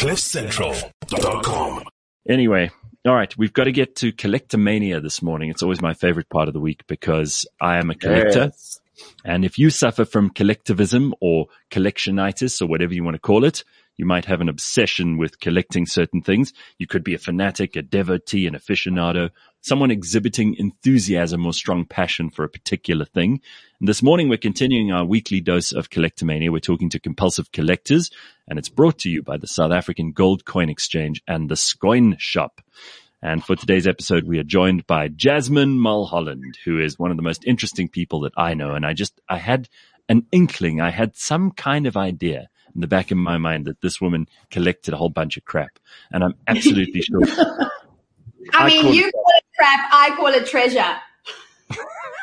CliffCentral.com. Anyway, all right, we've got to get to collectomania this morning. It's always my favorite part of the week because I am a collector. Yes. And if you suffer from collectivism or collectionitis or whatever you want to call it, you might have an obsession with collecting certain things. You could be a fanatic, a devotee, an aficionado, someone exhibiting enthusiasm or strong passion for a particular thing. And this morning we're continuing our weekly dose of collectomania. We're talking to compulsive collectors and it's brought to you by the South African Gold Coin Exchange and the Scoin Shop. And for today's episode, we are joined by Jasmine Mulholland, who is one of the most interesting people that I know. And I just, I had an inkling, I had some kind of idea in the back of my mind that this woman collected a whole bunch of crap. And I'm absolutely sure. I I mean, call you it- call it crap, I call it treasure.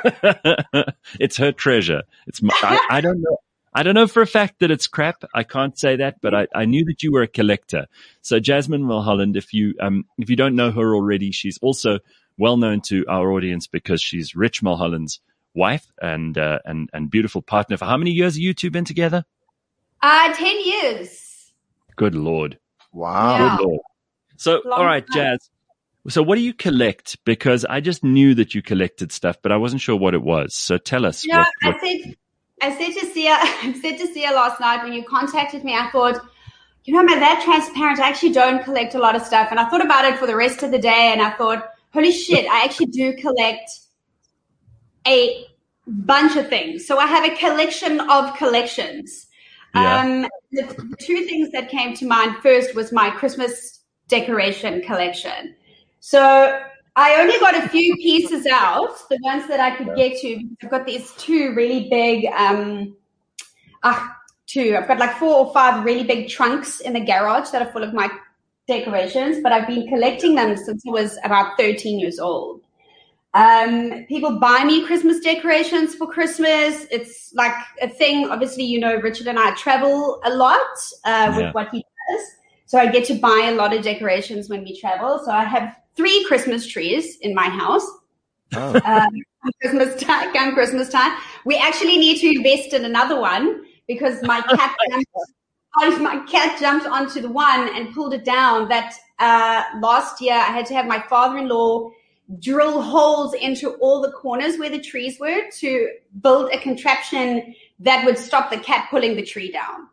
it's her treasure. It's my, I, I don't know. I don't know for a fact that it's crap. I can't say that, but I, I knew that you were a collector. So Jasmine Mulholland, if you, um, if you don't know her already, she's also well known to our audience because she's Rich Mulholland's wife and, uh, and, and beautiful partner. For how many years have you two been together? Uh, 10 years. Good Lord. Wow. Yeah. Good Lord. So, Long all right, time. Jazz. So what do you collect? Because I just knew that you collected stuff, but I wasn't sure what it was. So tell us. You know, what, I said, I said to Sia, I said to Sia last night when you contacted me, I thought, you know, I'm I that transparent? I actually don't collect a lot of stuff. And I thought about it for the rest of the day and I thought, holy shit, I actually do collect a bunch of things. So I have a collection of collections. Yeah. Um, the, the two things that came to mind first was my Christmas decoration collection. So I only got a few pieces out, the ones that I could get to. I've got these two really big, um, ah, two. I've got like four or five really big trunks in the garage that are full of my decorations, but I've been collecting them since I was about 13 years old. Um, people buy me Christmas decorations for Christmas. It's like a thing. Obviously, you know, Richard and I travel a lot uh, with Yeah. what he does. So I get to buy a lot of decorations when we travel. So I have three Christmas trees in my house. Oh. Um, Christmas time, come Christmas time. We actually need to invest in another one because my cat jumped, my cat jumped onto the one and pulled it down. That uh, last year I had to have my father-in-law drill holes into all the corners where the trees were to build a contraption that would stop the cat pulling the tree down.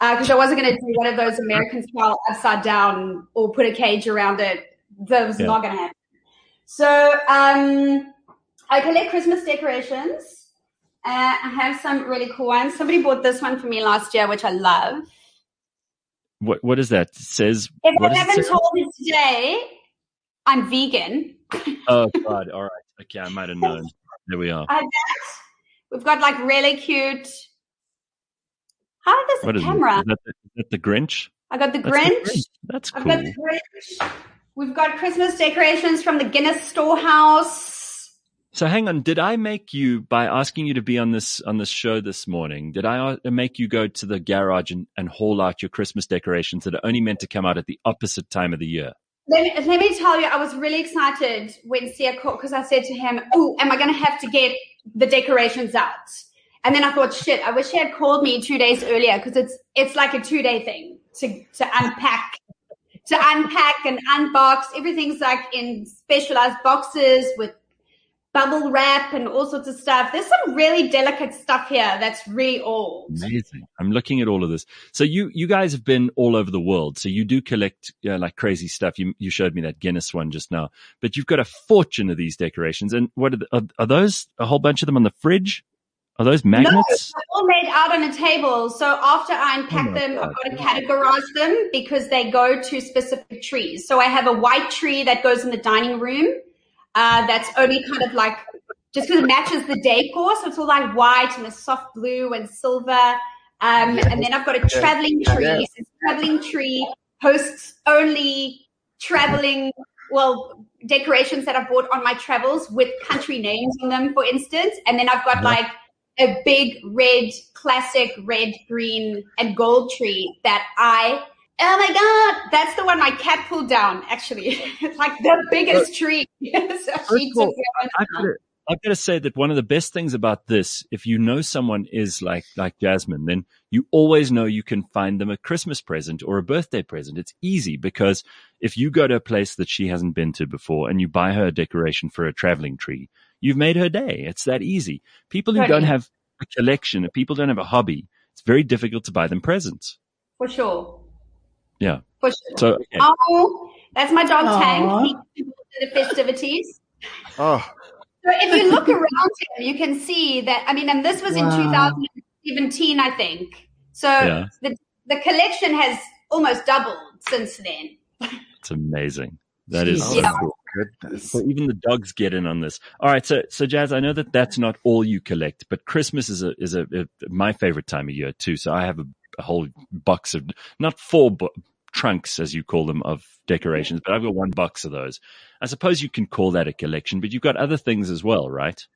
Because I wasn't going to do one of those American style upside down or put a cage around it. That was Yeah. not going to happen. So um, I collect Christmas decorations. Uh, I have some really cool ones. Somebody bought this one for me last year, which I love. What what is that? It says If I haven't told you today, I'm vegan. Oh God! All right. Okay, I might have known. There we are. I we've got like really cute. How this What the is camera? Is that the, is that the Grinch? I got the That's the Grinch. That's I've cool. got the Grinch. We've got Christmas decorations from the Guinness Storehouse. So hang on. Did I make you by asking you to be on this on this show this morning? Did I uh, make you go to the garage and, and haul out your Christmas decorations that are only meant to come out at the opposite time of the year? Let me, let me tell you, I was really excited when Sia called because I said to him, "Oh, am I going to have to get the decorations out?" And then I thought, "Shit! I wish he had called me two days earlier because it's it's like a two day thing to to unpack, to unpack and unbox. Everything's like in specialized boxes with bubble wrap and all sorts of stuff. There's some really delicate stuff here that's really old. Amazing. I'm looking at all of this. So you you guys have been all over the world. So you do collect know, like crazy stuff. You you showed me that Guinness one just now. But you've got a fortune of these decorations. And what are, the, are, are those? A whole bunch of them on the fridge? Are those magnets? They're all laid out on a table. So after I unpack Oh them, God. I've got to categorize them because they go to specific trees. So I have a white tree that goes in the dining room. Uh, that's only kind of like just because it matches the decor. So it's all like white and a soft blue and silver. Um, and then I've got a traveling tree. So traveling tree hosts only traveling, well, decorations that I've bought on my travels with country names on them, for instance. And then I've got like a big red, classic red, green, and gold tree that I. Oh my god, that's the one my cat pulled down. Actually, it's like the biggest tree. so First she of took it I gotta, I've got to say that one of the best things about this, if you know someone is like, like Jasmine, then you always know you can find them a Christmas present or a birthday present. It's easy because if you go to a place that she hasn't been to before and you buy her a decoration for a traveling tree, you've made her day. It's that easy. People who Right. don't have a collection, people don't have a hobby, it's very difficult to buy them presents. For sure. Yeah. For sure. So, okay. Oh, that's my dog Aw. Tank. He's the festivities. Oh, So if you look around him, you can see that. I mean, and this was in 2017, I think. So Yeah. the the collection has almost doubled since then. it's amazing. That is so Yeah. cool. goodness. So even the dogs get in on this. All right, so so Jazz, I know that that's not all you collect, but Christmas is a is a, a my favorite time of year too. So I have a, a whole box of not four bu- trunks as you call them of decorations, but I've got one box of those. I suppose you can call that a collection, but you've got other things as well, right?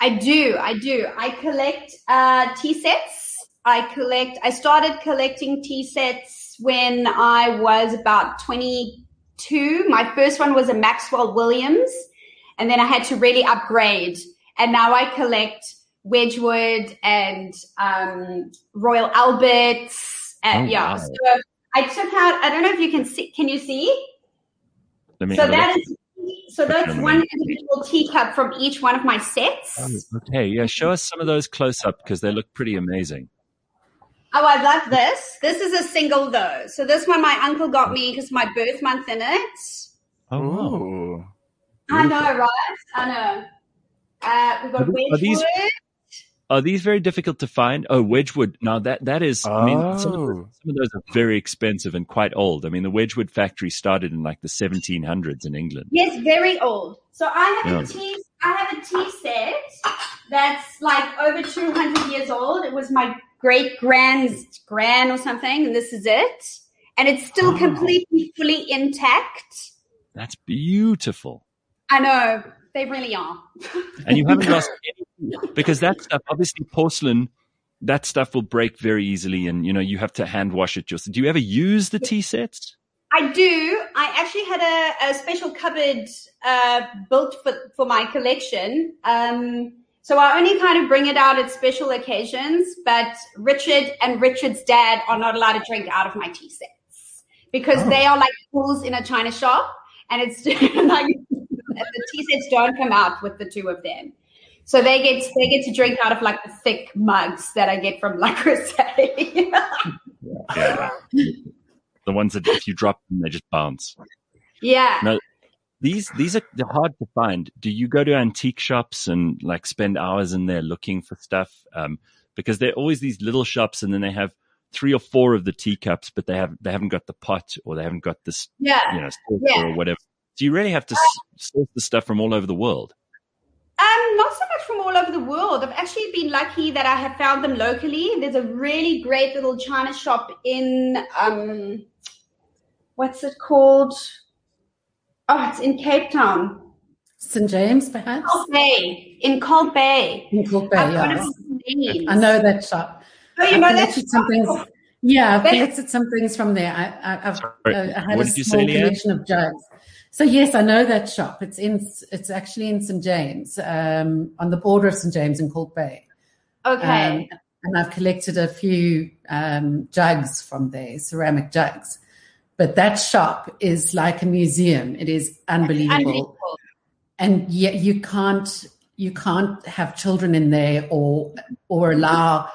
I do, I do. I collect uh, tea sets. I collect. I started collecting tea sets when I was about 22. My first one was a Maxwell Williams, and then I had to really upgrade. And now I collect Wedgwood and um, Royal Alberts. And, Oh, yeah, wow. so I took out. I don't know if you can see. Can you see? Let me So have a that look. is. So that's one individual teacup from each one of my sets. Oh, okay, yeah, show us some of those close up because they look pretty amazing. Oh, I love this. This is a single though. So this one my uncle got me because my birth month in it. Oh, wow. I know, right? I know. Uh, we've got Are are these- Wedgwood. Are these very difficult to find? Oh, Wedgwood. Now that that is. I mean, some of, Oh. those, some of those are very expensive and quite old. I mean, the Wedgwood factory started in like the 1700s in England. Yes, very old. So I have Yeah. a tea. I have a tea set that's like over two hundred years old. It was my great grand's grand or something, and this is it. And it's still Wow. completely, fully intact. That's beautiful. I know they really are. And you haven't lost any because that stuff, obviously, porcelain. That stuff will break very easily, and you know you have to hand wash it. Just do you ever use the tea sets? I do. I actually had a, a special cupboard uh, built for, for my collection. Um, so I only kind of bring it out at special occasions, but Richard and Richard's dad are not allowed to drink out of my tea sets because Oh. they are like fools in a china shop. And it's like the tea sets don't come out with the two of them. So they get they get to drink out of like the thick mugs that I get from Le Creuset. Yeah, the ones that if you drop them, they just bounce. yeah. No, these these are they're hard to find. Do you go to antique shops and like spend hours in there looking for stuff? Um, because they're always these little shops, and then they have three or four of the teacups, but they have they haven't got the pot or they haven't got this Yeah. you know Yeah. or whatever. Do you really have to s- source the stuff from all over the world? Um, not so much from all over the world. I've actually been lucky that I have found them locally. There's a really great little china shop in um, what's it called? Oh, it's in Cape Town, St James, perhaps. Kalk Bay. In Kalk Bay. In Kalk Bay, I've yeah. I know that shop. Oh, you I've know that? collected some things. Yeah, I've That- collected some things from there. I, I, I've uh, I had what a did you say, small Leanne? collection of jugs. So yes, I know that shop. It's in. It's actually in St James, um, on the border of St James and Kalk Bay. Okay. Um, and I've collected a few um, jugs from there, ceramic jugs. But that shop is like a museum. It is unbelievable, Unbelievable. and yet you can't you can't have children in there or or allow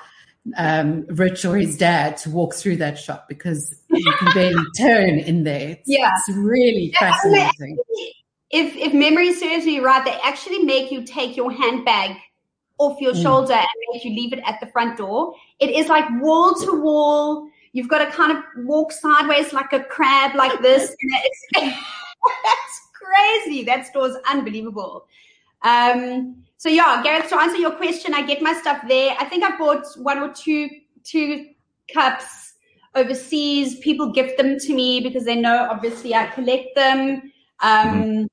um, Rich or his dad to walk through that shop because you can barely turn in there. It's, Yeah. it's really Yeah, fascinating. actually- If if memory serves me right, they actually make you take your handbag off your Mm. shoulder and make you leave it at the front door. It is like wall to wall. You've got to kind of walk sideways like a crab, like this. It's, that's crazy. That store's unbelievable. Um, so yeah, Gareth, to answer your question, I get my stuff there. I think I bought one or two two cups overseas. People gift them to me because they know obviously I collect them. Um,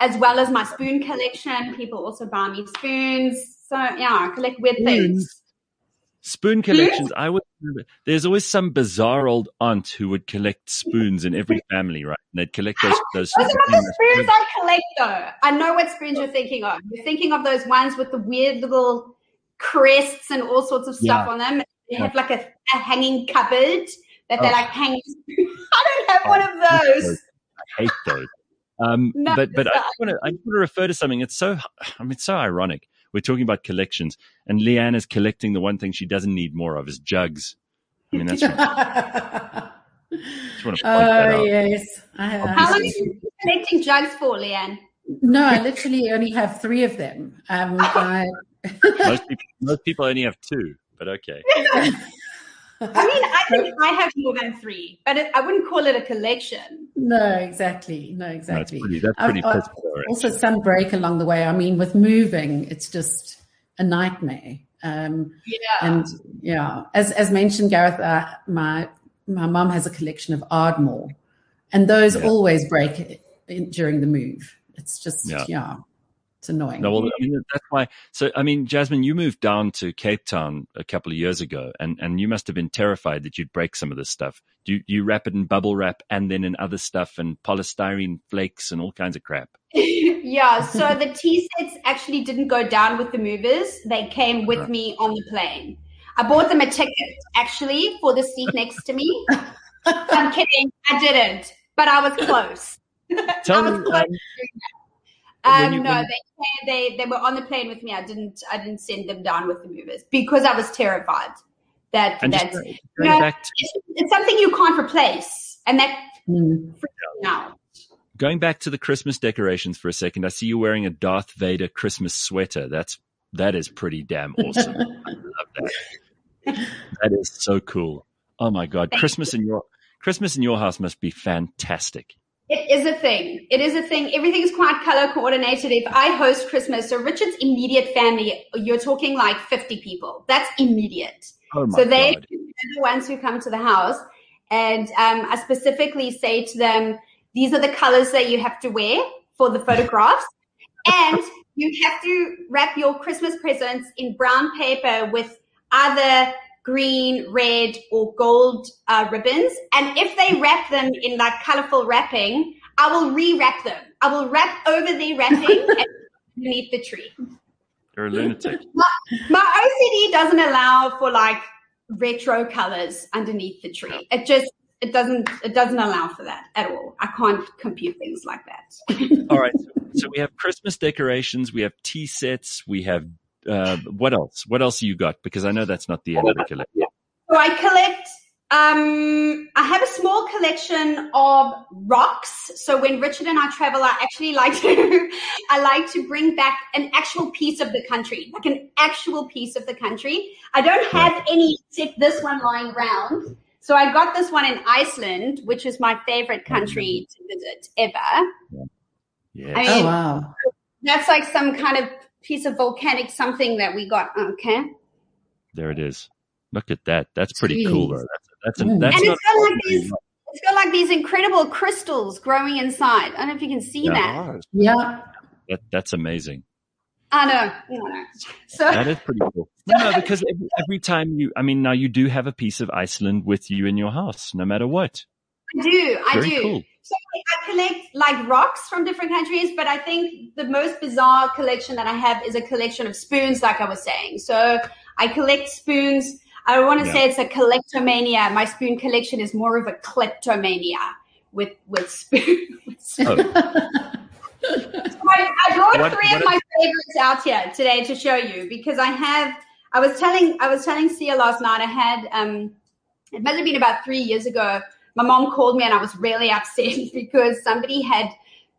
as well as my spoon collection. People also buy me spoons. So yeah, I collect weird things. Spoon collections. I would. There's always some bizarre old aunt who would collect spoons in every family, right? And they'd collect those. Those, those are not the spoons I collect, though. I know what spoons you're thinking of. You're thinking of those ones with the weird little crests and all sorts of stuff Yeah. on them. They have like a, a hanging cupboard that they Oh. like hang. I don't have one of those. I hate those. Um, No, but but I want to I want to refer to something. It's so I mean it's so ironic. We're talking about collections, and Leanne is collecting the one thing she doesn't need more of is jugs. I mean that's I just want to point that oh out. yes. I have, How long have you been collecting jugs for, Leanne? no, I literally only have three of them. Um, I, Most people most people only have two, but okay. I mean, I think I have more than three, but it, I wouldn't call it a collection. no, exactly, no, No, it's exactly. pretty that's pretty I've piss also some break along the way. I mean, with moving, it's just a nightmare. Um, Yeah. and yeah, as as mentioned, Gareth, uh, my my mum has a collection of Ardmore, and those Yeah. always break in, during the move. It's just Yeah. yeah, it's annoying. No, well, I mean, that's why. So, I mean, Jasmine, you moved down to Cape Town a couple of years ago, and, and you must have been terrified that you'd break some of this stuff. Do you, you wrap it in bubble wrap and then in other stuff and polystyrene flakes and all kinds of crap? yeah, so the tea sets actually didn't go down with the movers. They came with Right. me on the plane. I bought them a ticket actually for the seat next to me. I'm kidding, I didn't, but I was close. Tell I me, close. um, when Um, you- no, they, they they were on the plane with me. I didn't I didn't send them down with the movers because I was terrified that that it's, going No. to, it's something you can't replace, and that Mm. freaks me out. going back to the Christmas decorations for a second, I see you wearing a Darth Vader Christmas sweater. That's that is pretty damn awesome. I love that. That is so cool. Oh my god, Thank Christmas in your Christmas in your house must be fantastic. It is a thing. It is a thing. Everything's quite color coordinated. If I host Christmas, so Richard's immediate family, you're talking like 50 people. That's immediate. Oh so they, god. they're the ones who come to the house. And um, I specifically say to them, these are the colors that you have to wear for the photographs. and you have to wrap your Christmas presents in brown paper with either green, red, or gold uh, ribbons. And if they wrap them in like colorful wrapping, I will re-wrap them. I will wrap over the wrapping and underneath the tree. You're a lunatic. My OCD doesn't allow for like retro colors underneath the tree. It just it doesn't it doesn't allow for that at all. I can't compute things like that. All right. So, so we have Christmas decorations, we have tea sets, we have uh, what else? What else you got? Because I know that's not the end of the collection. So I collect um I have a small collection of rocks. So when Richard and I travel, I actually like to I like to bring back an actual piece of the country, like an actual piece of the country. I don't have any except this one lying around. So I got this one in Iceland, which is my favorite country to visit ever. Yeah. I Oh wow! that's like some kind of piece of volcanic something that we got. Uh, okay. There it is. Look at that. That's pretty Jeez. cool, though. That's that's, a, that's and not it's got like these it's got like these incredible crystals growing inside. I don't know if you can see Yeah. that. Yeah, that, that's amazing. I know. I know. So That is pretty cool. No, no, because every, every time you, I mean, now you do have a piece of Iceland with you in your house, no matter what. I do. I Very do. cool. So I collect like rocks from different countries, but I think the most bizarre collection that I have is a collection of spoons, like I was saying. So I collect spoons. I want to Yeah. say it's a collectomania. My spoon collection is more of a kleptomania with with spoons. Oh, I, I brought What- three what- of my favorites out here today to show you because I have. I was telling I was telling Sia last night. I had um, it must have been about three years ago. My mom called me and I was really upset because somebody had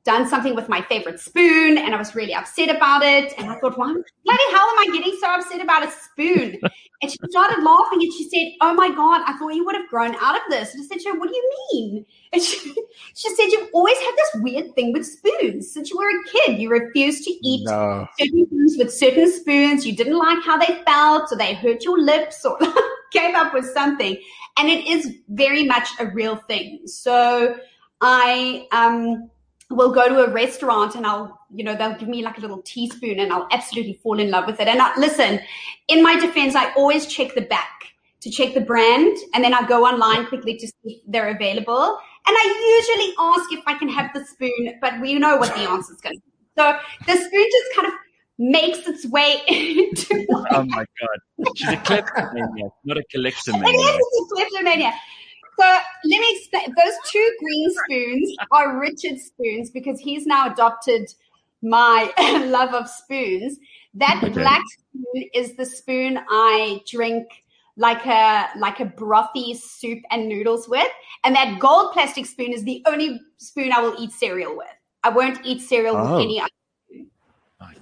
done something with my favorite spoon and I was really upset about it. And I thought, why bloody hell am I getting so upset about a spoon? And she started laughing and she said, Oh my God, I thought you would have grown out of this. And I said, to her, What do you mean? And she, she said, You've always had this weird thing with spoons since you were a kid. You refused to eat No. certain things with certain spoons. You didn't like how they felt, or they hurt your lips, or came up with something. And it is very much a real thing. So I um will go to a restaurant and I'll, you know, they'll give me like a little teaspoon and I'll absolutely fall in love with it. And I, listen, in my defense, I always check the back to check the brand and then I go online quickly to see if they're available. And I usually ask if I can have the spoon, but we know what the answer is going to be. So the spoon just kind of makes its way into. oh my god, she's a kleptomaniac, not a collectomaniac. It is a kleptomaniac. So let me explain. Those two green spoons are Richard's spoons because he's now adopted my love of spoons. That okay. black spoon is the spoon I drink like a like a brothy soup and noodles with, and that gold plastic spoon is the only spoon I will eat cereal with. I won't eat cereal oh. with any other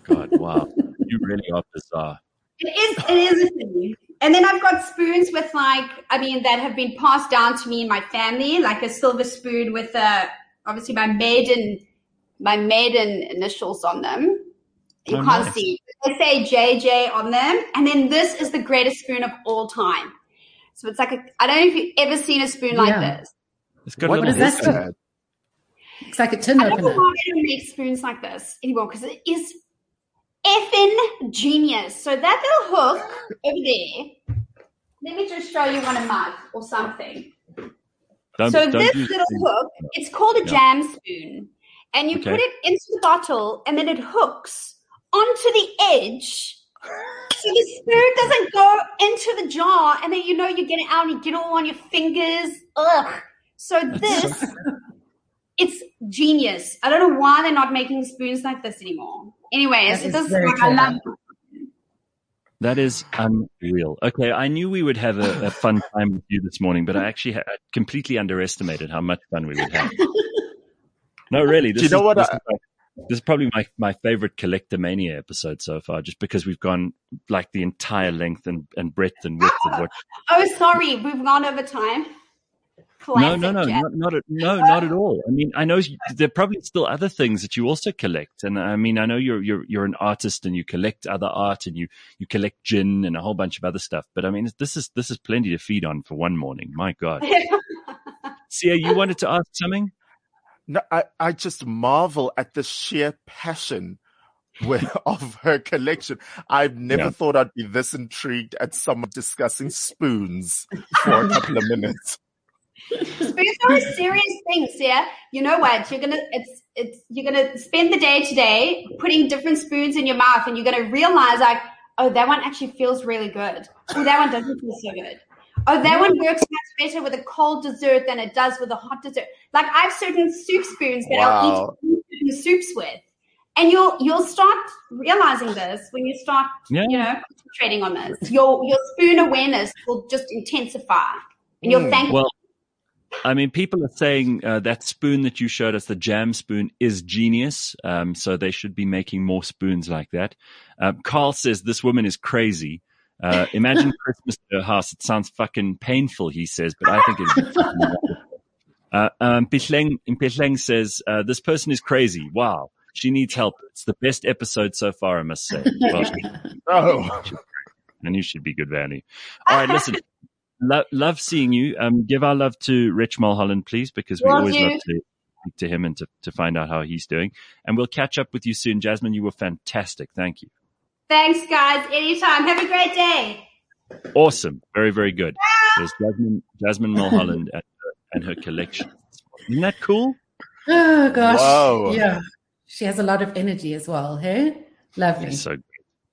God! Wow, you really are bizarre. It is. It is a thing. And then I've got spoons with like, I mean, that have been passed down to me in my family, like a silver spoon with a, uh, obviously my maiden, my maiden initials on them. You oh, can't nice. see. They say JJ on them. And then this is the greatest spoon of all time. So it's like a, I don't know if you've ever seen a spoon like this. It's got what is that? It's like a tin I don't know why they don't make spoons like this anymore because it is effing genius. So that little hook over there, let me just show you one a mug or something. Don't, so don't this little hook, it's called a yeah. jam spoon. And you okay. put it into the bottle and then it hooks onto the edge. So the spoon doesn't go into the jar and then you know you get it out and you get it all on your fingers. Ugh. So this it's genius. I don't know why they're not making spoons like this anymore. Anyways, it does like I love that is unreal. Okay, I knew we would have a, a, fun time with you this morning, but I actually ha- completely underestimated how much fun we would have. no, really. This Do you know is, what? This, I, is this is probably my, my favorite Collectomania episode so far, just because we've gone like the entire length and, and breadth and width of what. Oh, sorry, we've gone over time. Classic no, no, no, not, not at, no, not at all. I mean, I know there are probably still other things that you also collect, and I mean, I know you're you're you're an artist and you collect other art and you you collect gin and a whole bunch of other stuff. But I mean, this is this is plenty to feed on for one morning. My God, Sia, you wanted to ask something? No, I I just marvel at the sheer passion of her collection. I've never yeah. thought I'd be this intrigued at someone discussing spoons for a couple of minutes. Spoons are a serious thing, yeah. You know what? You're gonna it's it's you're gonna spend the day today putting different spoons in your mouth, and you're gonna realize like, oh, that one actually feels really good. Oh, that one doesn't feel so good. Oh, that one works much better with a cold dessert than it does with a hot dessert. Like I have certain soup spoons that wow. I'll eat soups with. And you'll you'll start realizing this when you start, yeah. you know, concentrating on this. Your your spoon awareness will just intensify, and you'll mm. thank well, I mean, people are saying uh, that spoon that you showed us, the jam spoon, is genius. Um, so they should be making more spoons like that. Uh, Carl says this woman is crazy. Uh, imagine Christmas at her house. It sounds fucking painful, he says, but I think it's. uh, um, Pihleng, says uh, this person is crazy. Wow, she needs help. It's the best episode so far, I must say. Well, oh, and you should be good value. All right, listen. Lo- love seeing you. Um, give our love to Rich Mulholland, please, because we always you. love to speak to him and to, to find out how he's doing. And we'll catch up with you soon. Jasmine, you were fantastic. Thank you. Thanks, guys. Anytime. Have a great day. Awesome. Very, very good. There's Jasmine, Jasmine Mulholland and, and her collection. Isn't that cool? Oh, gosh. Whoa. Yeah. She has a lot of energy as well. Hey? Lovely. so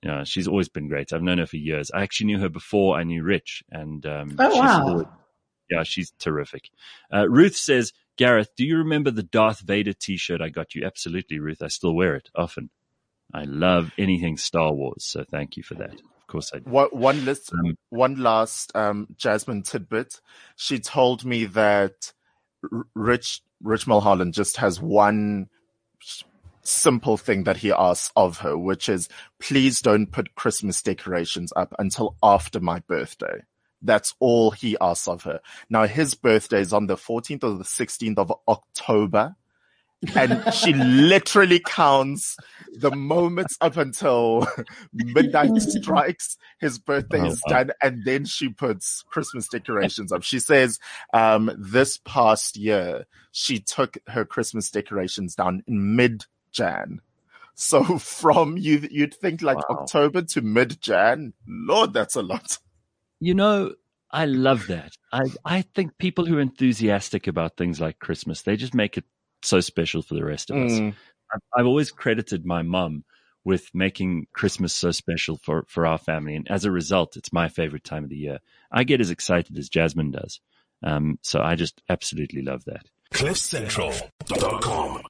yeah, she's always been great. I've known her for years. I actually knew her before I knew Rich, and um, oh wow, always, yeah, she's terrific. Uh, Ruth says, Gareth, do you remember the Darth Vader T-shirt I got you? Absolutely, Ruth. I still wear it often. I love anything Star Wars, so thank you for that. Of course, I do. One, one list, um, one last um, Jasmine tidbit. She told me that Rich Rich Mulholland just has one simple thing that he asks of her, which is please don't put Christmas decorations up until after my birthday. That's all he asks of her. Now his birthday is on the 14th or the 16th of October. and she literally counts the moments up until midnight strikes, his birthday Oh, is wow. done, and then she puts Christmas decorations up. She says, um, this past year, she took her Christmas decorations down in mid Jan. So from you, you'd think like Wow. October to mid Jan. Lord, that's a lot. You know, I love that. I, I think people who are enthusiastic about things like Christmas, they just make it so special for the rest of us. Mm. I've, I've always credited my mum with making Christmas so special for, for our family. And as a result, it's my favorite time of the year. I get as excited as Jasmine does. Um, so I just absolutely love that. CliffCentral.com.